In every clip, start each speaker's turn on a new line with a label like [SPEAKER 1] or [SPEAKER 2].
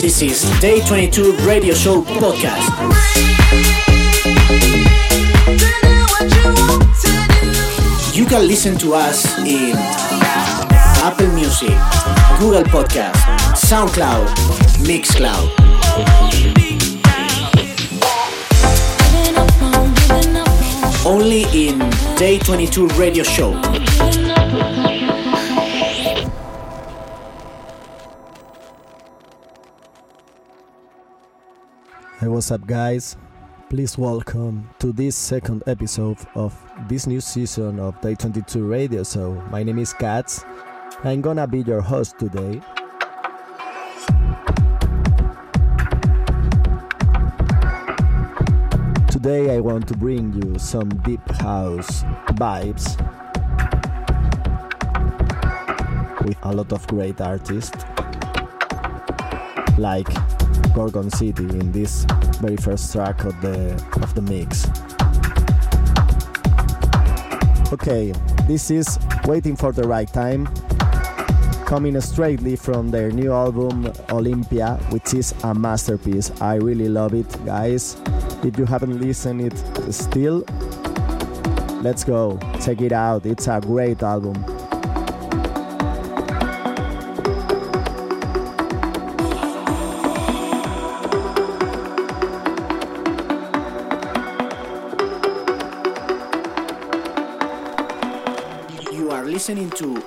[SPEAKER 1] This is Day 22 Radio Show Podcast. You can listen to us in Apple Music, Google Podcast, SoundCloud, Mixcloud. Only in Day 22 Radio Show.
[SPEAKER 2] Hey, what's up, guys? Please welcome to this second episode of this new season of Day 22 Radio Show. My name is Katz. I'm gonna be your host today. Today, I want to bring you some deep house vibes with a lot of great artists like Gorgon City in this very first track of the of the mix. Okay, this is Waiting for the Right Time, coming straightly from their new album Olympia, which is a masterpiece. I really love it, guys. If you haven't listened it still, let's go, check it out. It's a great album.
[SPEAKER 1] You are listening to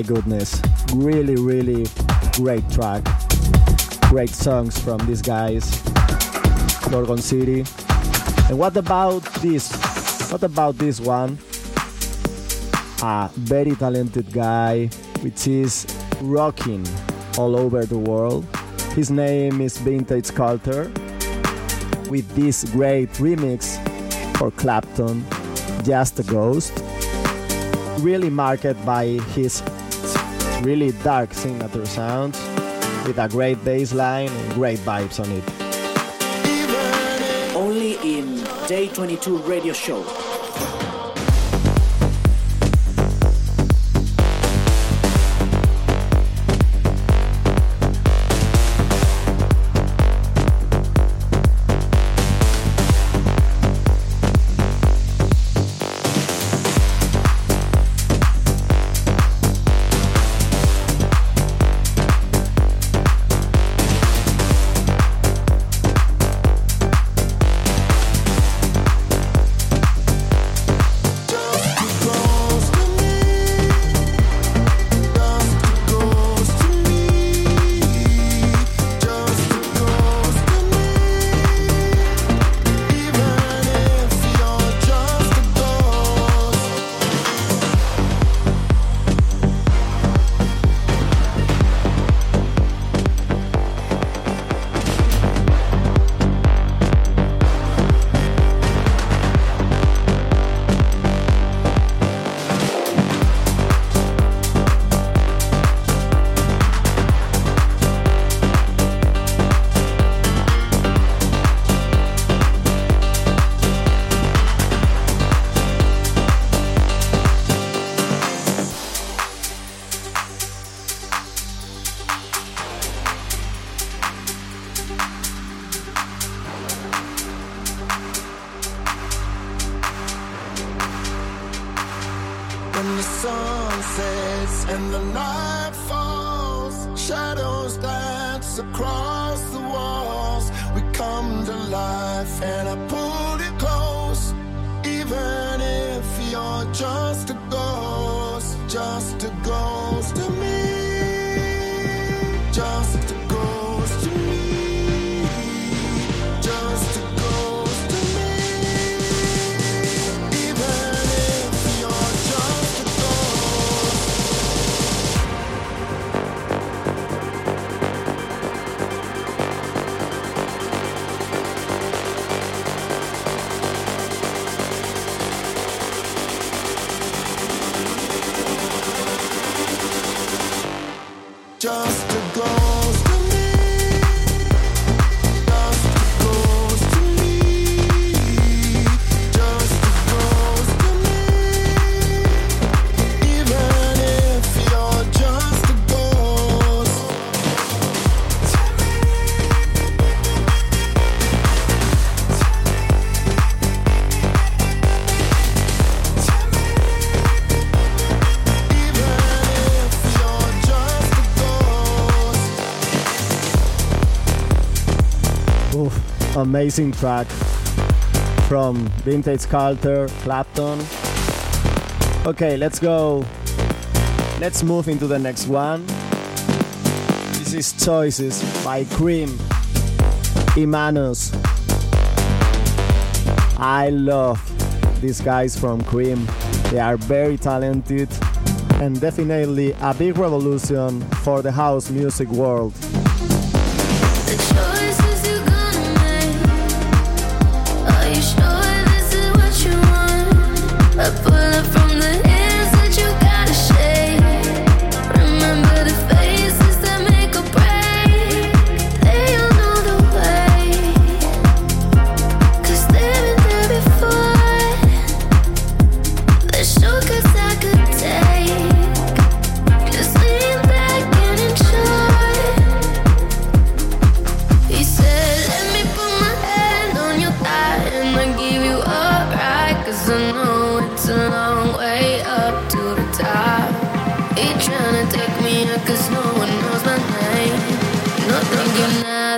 [SPEAKER 2] My goodness, really, really great track. Great songs from these guys. Gorgon City. And what about this? What about this one? A very talented guy, which is rocking all over the world. His name is Vintage Culture, with this great remix for Claptone, Just a Ghost, really marked by his really dark signature sounds with a great bass line and great vibes on it.
[SPEAKER 3] Only in Day 22 Radio Show.
[SPEAKER 2] Amazing track from Vintage Culture, Claptone. Okay, let's go. Let's move into the next one. This is Choices by Kream, Imanos. I love these guys from Kream. They are very talented and definitely a big revolution for the house music world.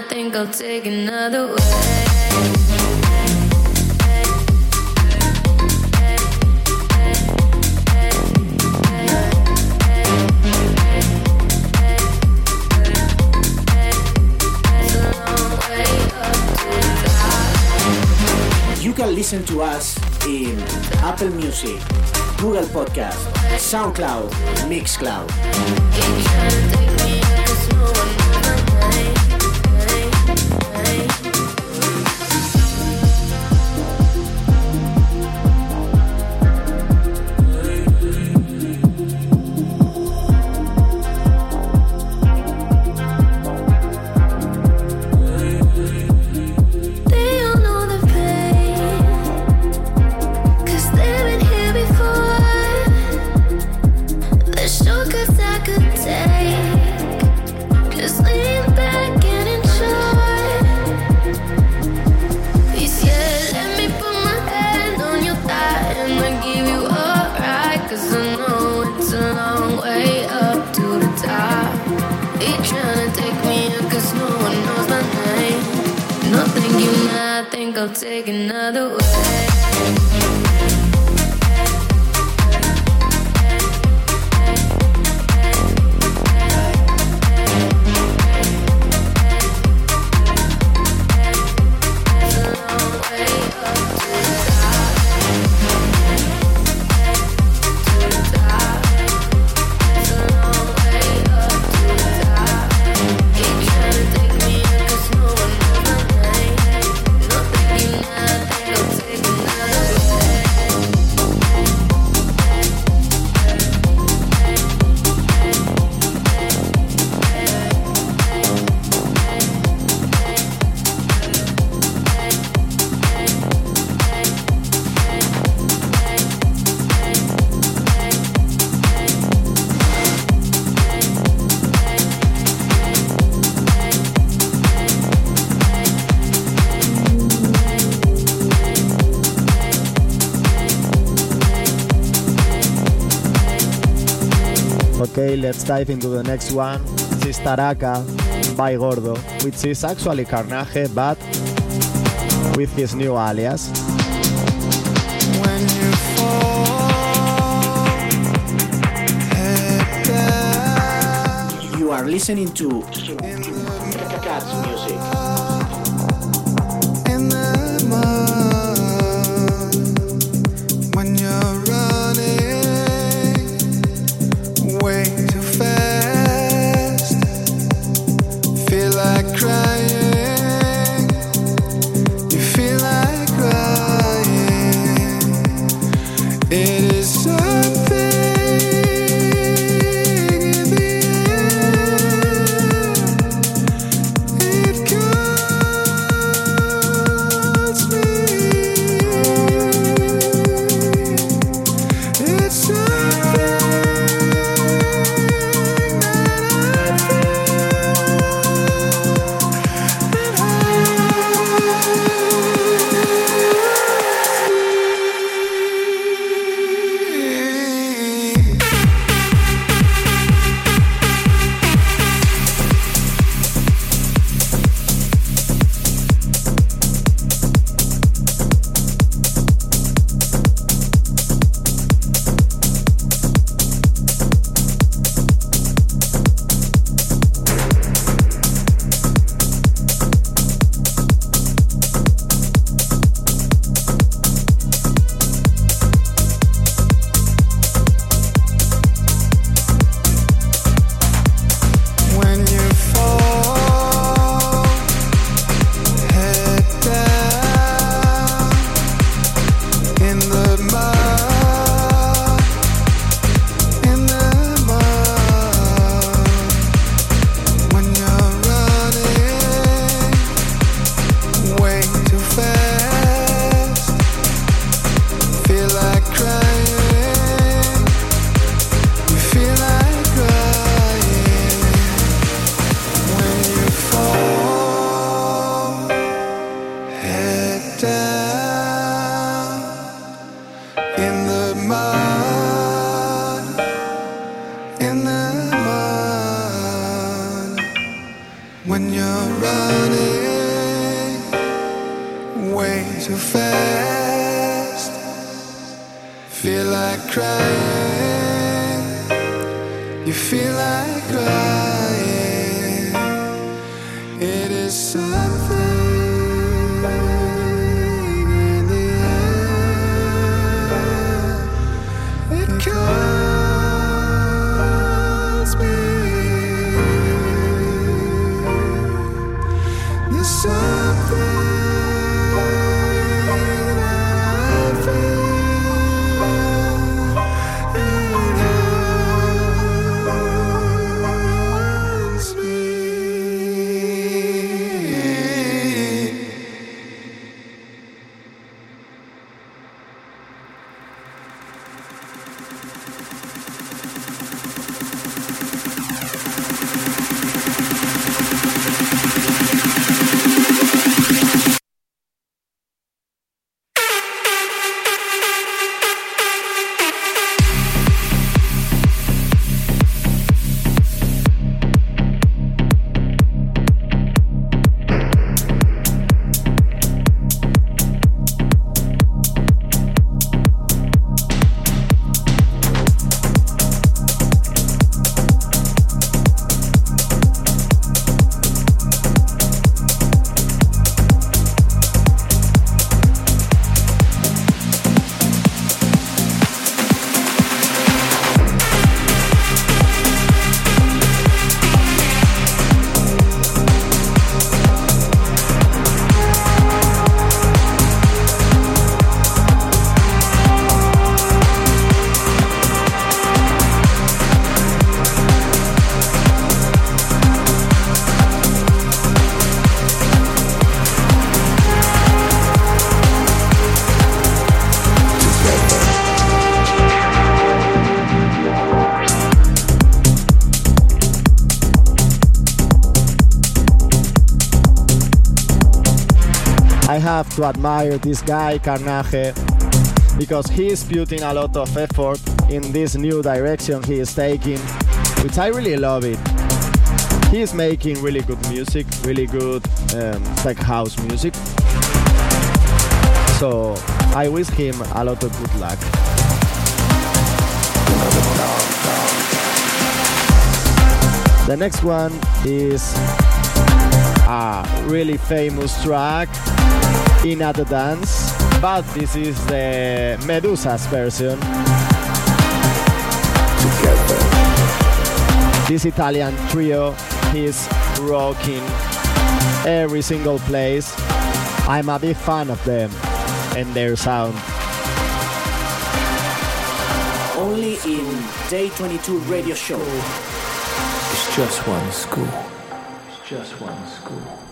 [SPEAKER 4] I think I'll take another way.
[SPEAKER 5] listen to us in Apple Music, Google Podcast, SoundCloud, Mixcloud.
[SPEAKER 4] another
[SPEAKER 2] let's dive into the next one. This is Taraka by Gordo, which is actually Carnage, but with his new alias.
[SPEAKER 1] You
[SPEAKER 5] are listening to
[SPEAKER 1] feel like crying. You feel like crying.
[SPEAKER 2] To admire this guy, Carnage, because he is putting a lot of effort in this new direction he is taking, which I really love it. He is making really good music, really good um, tech house music. So I wish him a lot of good luck. The next one is a really famous track in a dance, but this is the Meduza's version. Together. This Italian trio is rocking every single place. I'm a big fan of them and their sound.
[SPEAKER 5] Only in Day 22 radio show.
[SPEAKER 6] It's just one school. It's just one school.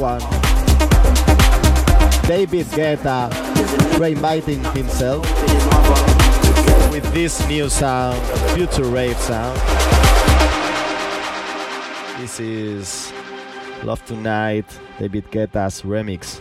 [SPEAKER 2] one? David Guetta reinviting himself
[SPEAKER 7] with
[SPEAKER 2] this new sound, future rave sound. This is Love Tonight, David Guetta's remix.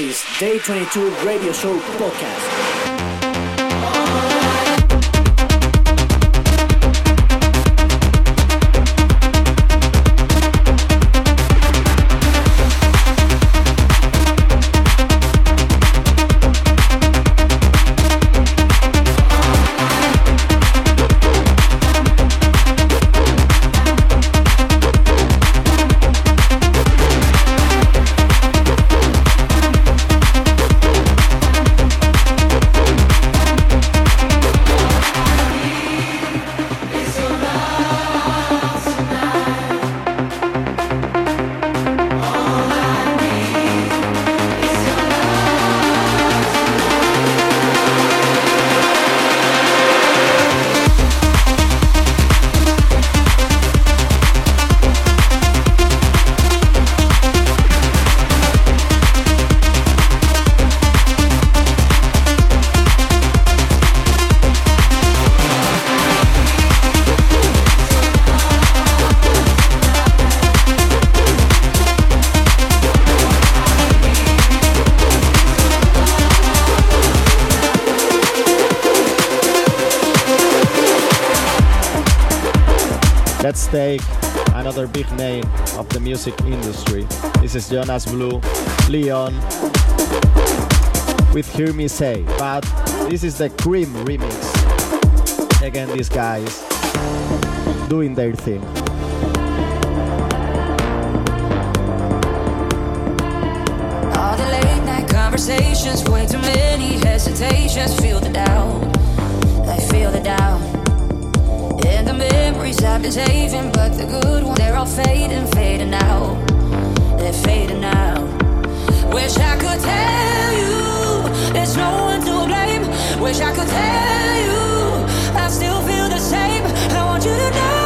[SPEAKER 5] Is Day 22 radio show podcast.
[SPEAKER 2] Another big name of the music industry. This is Jonas Blue, Leon, with Hear Me Say, but this is the Kream remix. Again, these guys doing their thing.
[SPEAKER 8] All the late night conversations, way too many hesitations. Feel the doubt, I feel the doubt. And the memories I've been saving, but the good ones, they're all fading, fading out. They're fading out. Wish I could tell you there's no one to blame. Wish I could tell you I still feel the same. I want you to know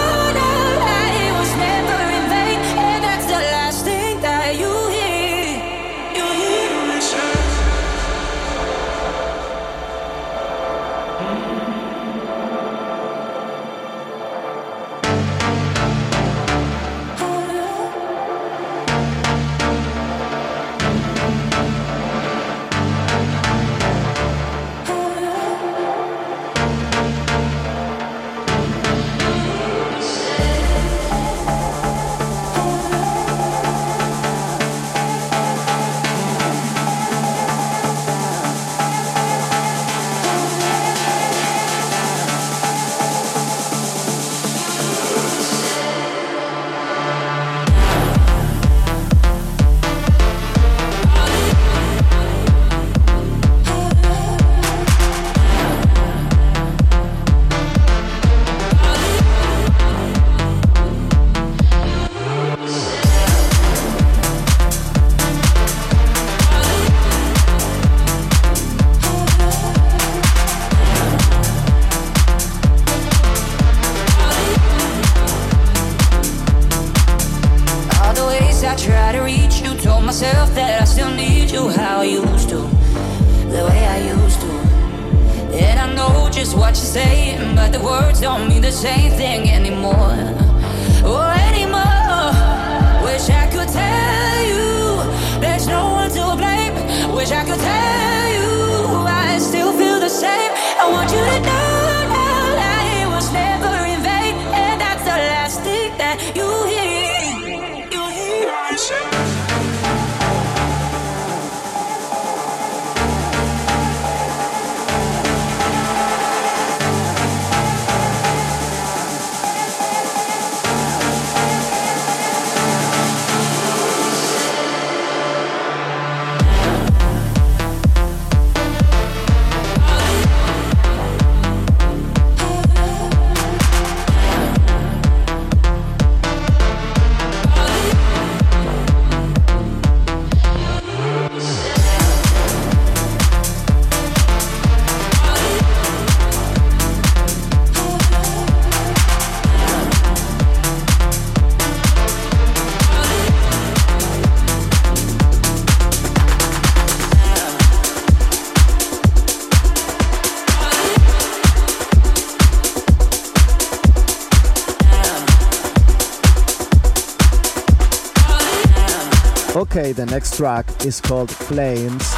[SPEAKER 2] Okay, the next track is called Flames.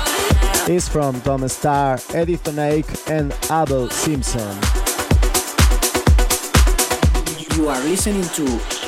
[SPEAKER 2] It's from Tom Staar, Eddie Thoneick, and Abel Simpson.
[SPEAKER 4] You are listening to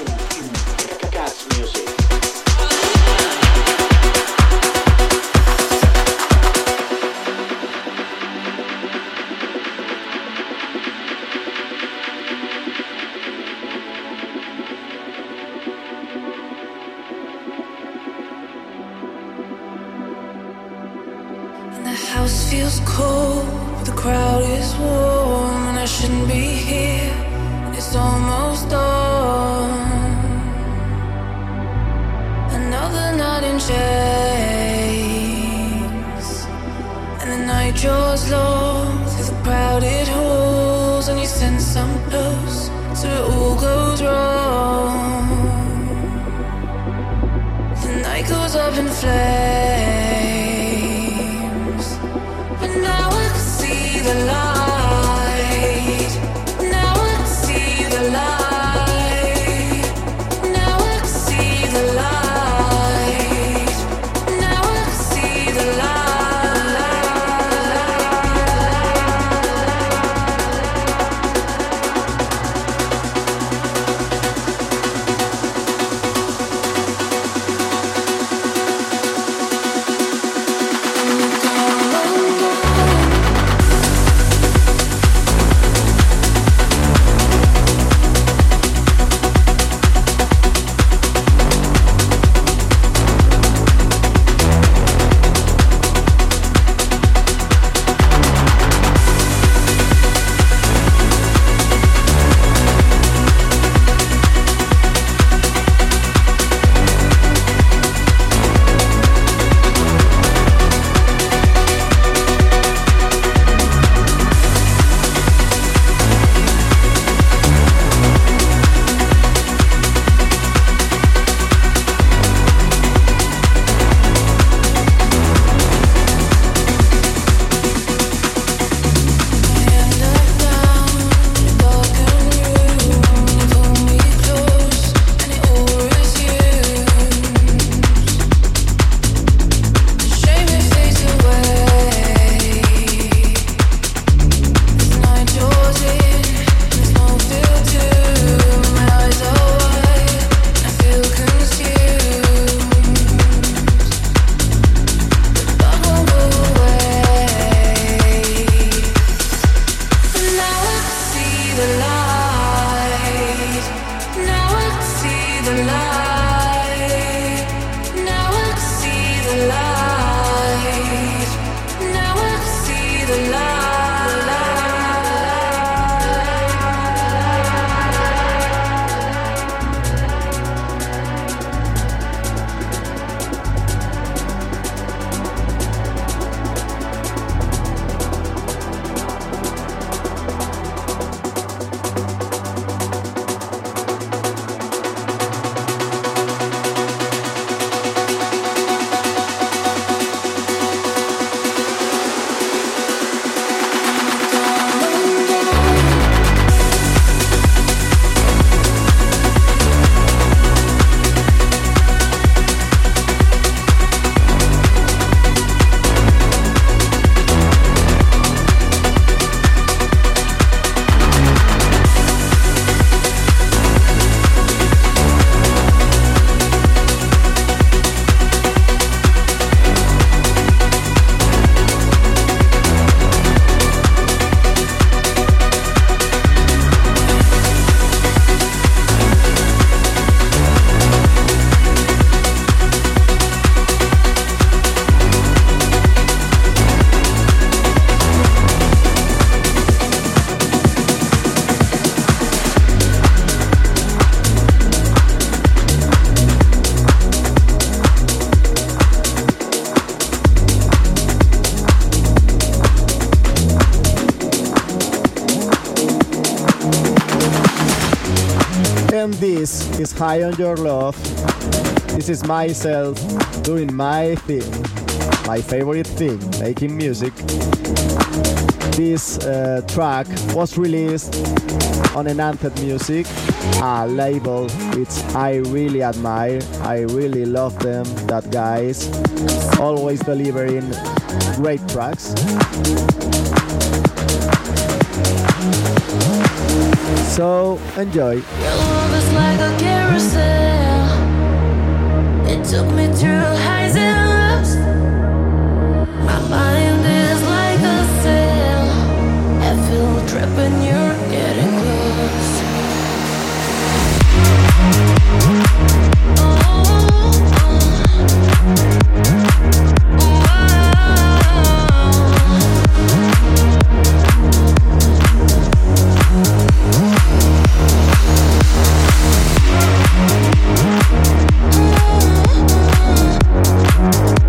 [SPEAKER 2] High on Your Love. This is myself doing my thing, my favorite thing, making music. This uh, track was released on Enhanced Music, a label which I really admire. I really love them, that guys, always delivering great tracks. So enjoy.
[SPEAKER 4] Your love is like a carousel. It took me through highs and lows. My mind is like a sail. I feel tripping, you're getting Your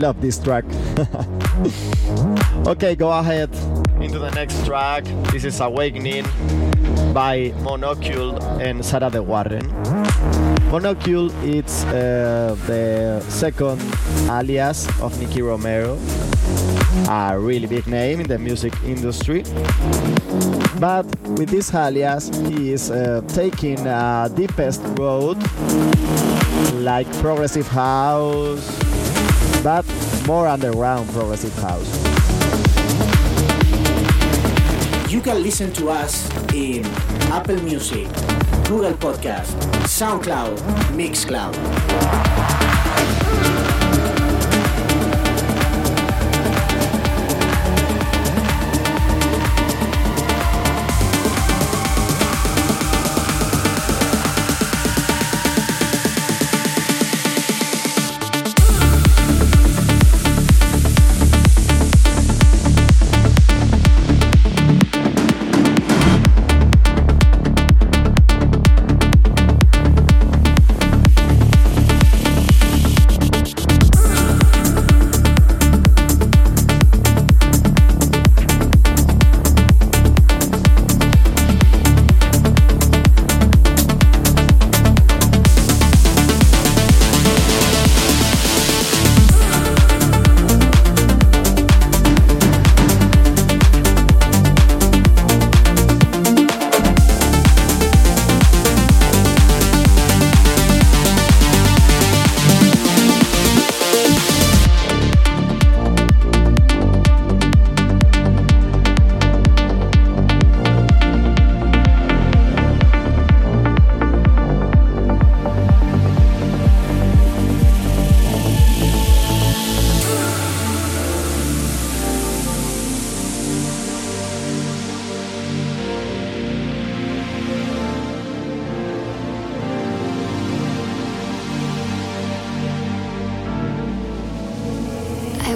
[SPEAKER 4] love this
[SPEAKER 2] track. okay, go ahead into the next track. This is Awakening by Monocule and Sarah de Warren. Monocule is uh, the second alias of Nicky Romero, a really big name in the music industry. But with this alias, he is uh, taking a deepest road like progressive house, but more underground progressive house.
[SPEAKER 5] You can listen to us in Apple Music, Google Podcast, SoundCloud, Mixcloud.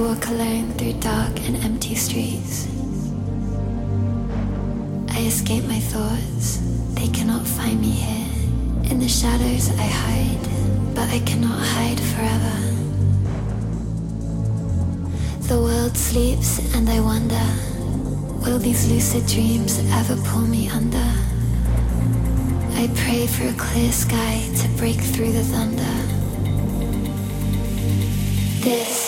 [SPEAKER 9] Walk alone through dark and empty streets. I escape my thoughts, they cannot find me here. In the shadows I hide, but I cannot hide forever. The world sleeps and I wonder, will these lucid dreams ever pull me under? I pray for a clear sky to break through the thunder. This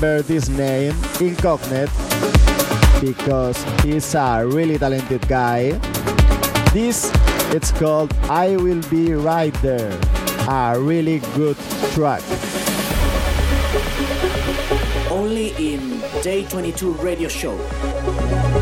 [SPEAKER 2] remember this name, Incognite, because he's a really talented guy. This it's called I Will Be Right There, a really good track.
[SPEAKER 8] Only in Day 22 radio show.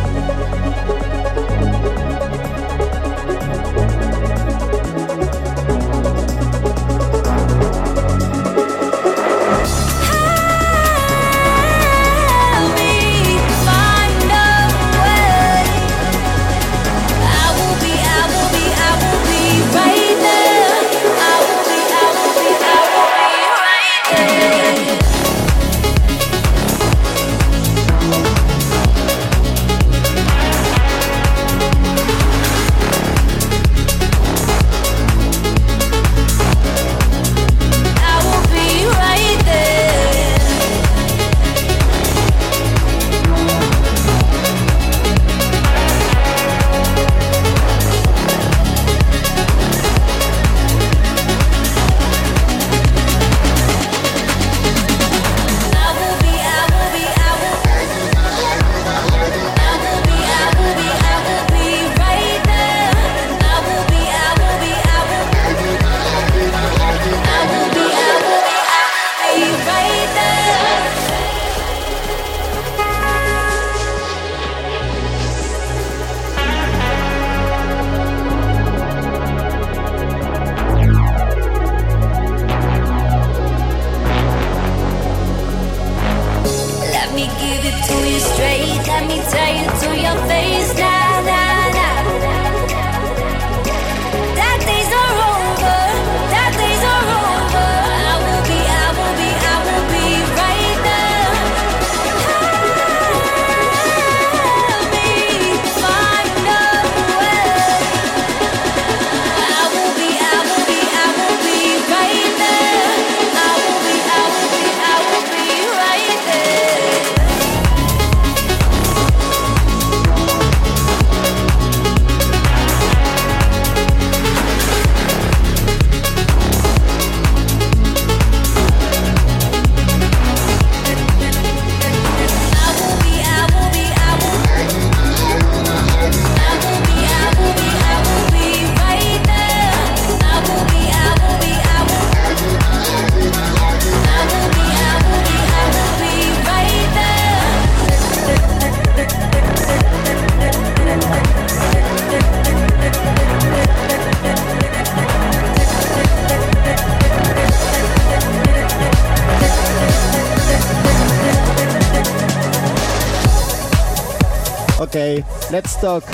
[SPEAKER 2] Okay, let's talk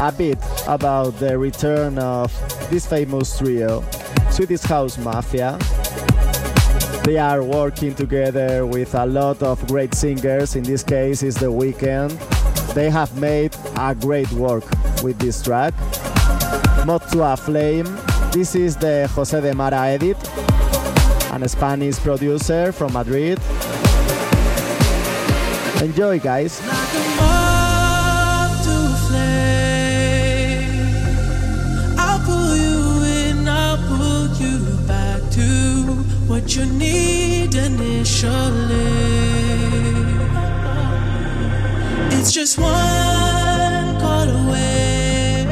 [SPEAKER 2] a bit about the return of this famous trio, Swedish House Mafia. They are working together with a lot of great singers. In this case, is The Weeknd. They have made a great work with this track. Moth to a Flame. This is the Jose de Mara edit, an Spanish producer from Madrid. Enjoy, guys.
[SPEAKER 10] What you need initially. It's just one call away,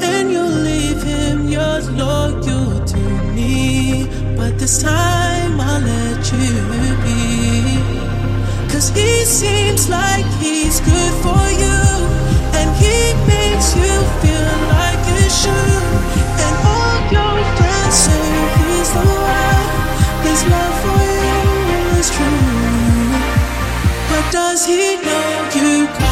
[SPEAKER 10] and you'll leave him. You're loyal to me, but this time I'll let you be. Cause he seems like he's good for you, and he makes you feel like you should. Does he know? You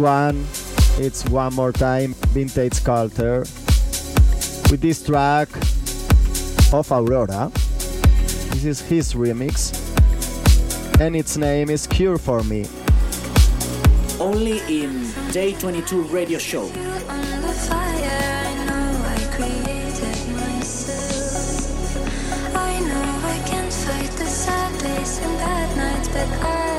[SPEAKER 2] one, it's one more time Vintage Culture with this track of Aurora. This is his remix, and its name is Cure for Me.
[SPEAKER 1] Only in Day 22 Radio Show.
[SPEAKER 9] I know I created myself. I know I can fight the sad days and bad nights, but I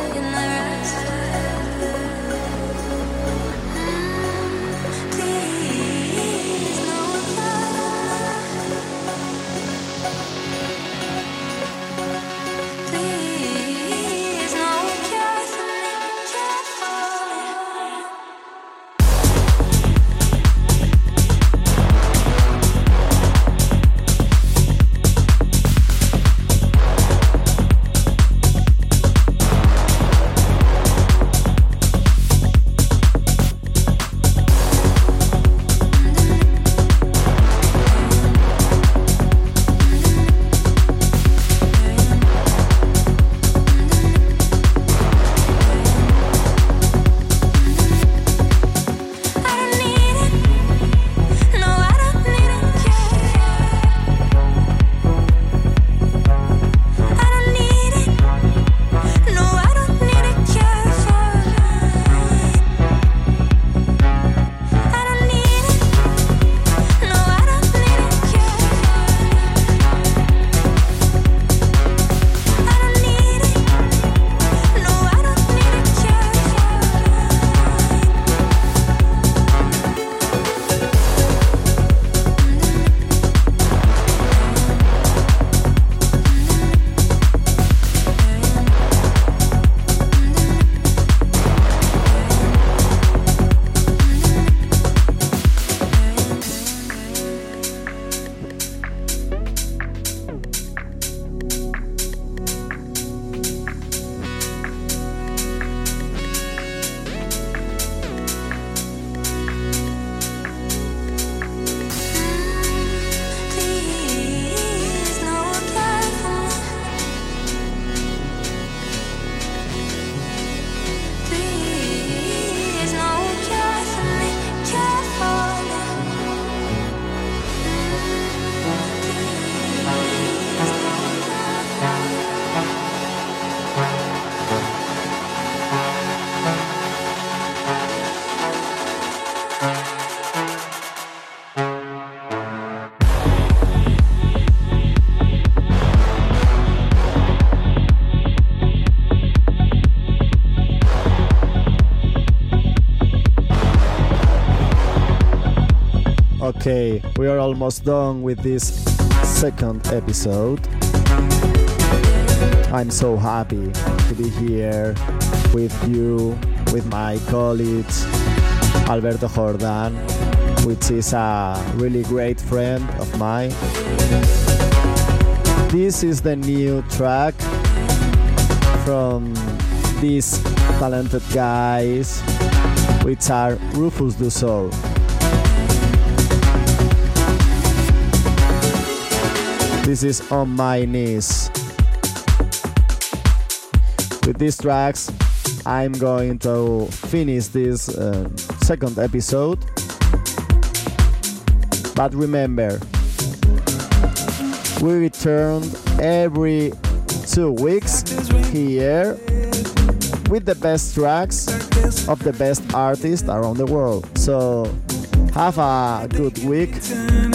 [SPEAKER 2] Okay, we are almost done with this second episode. I'm so happy to be here with you, with my colleagues, Alberto Jordan, which is a really great friend of mine. This is the new track from these talented guys, which are Rufus Du This is On My Knees. With these tracks, I'm going to finish this uh, second episode. But remember, we return every two weeks here with the best tracks of the best artists around the world. So have a good week,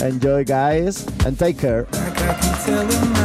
[SPEAKER 2] enjoy, guys, and take care
[SPEAKER 5] telling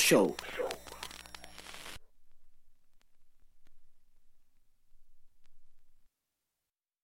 [SPEAKER 5] show.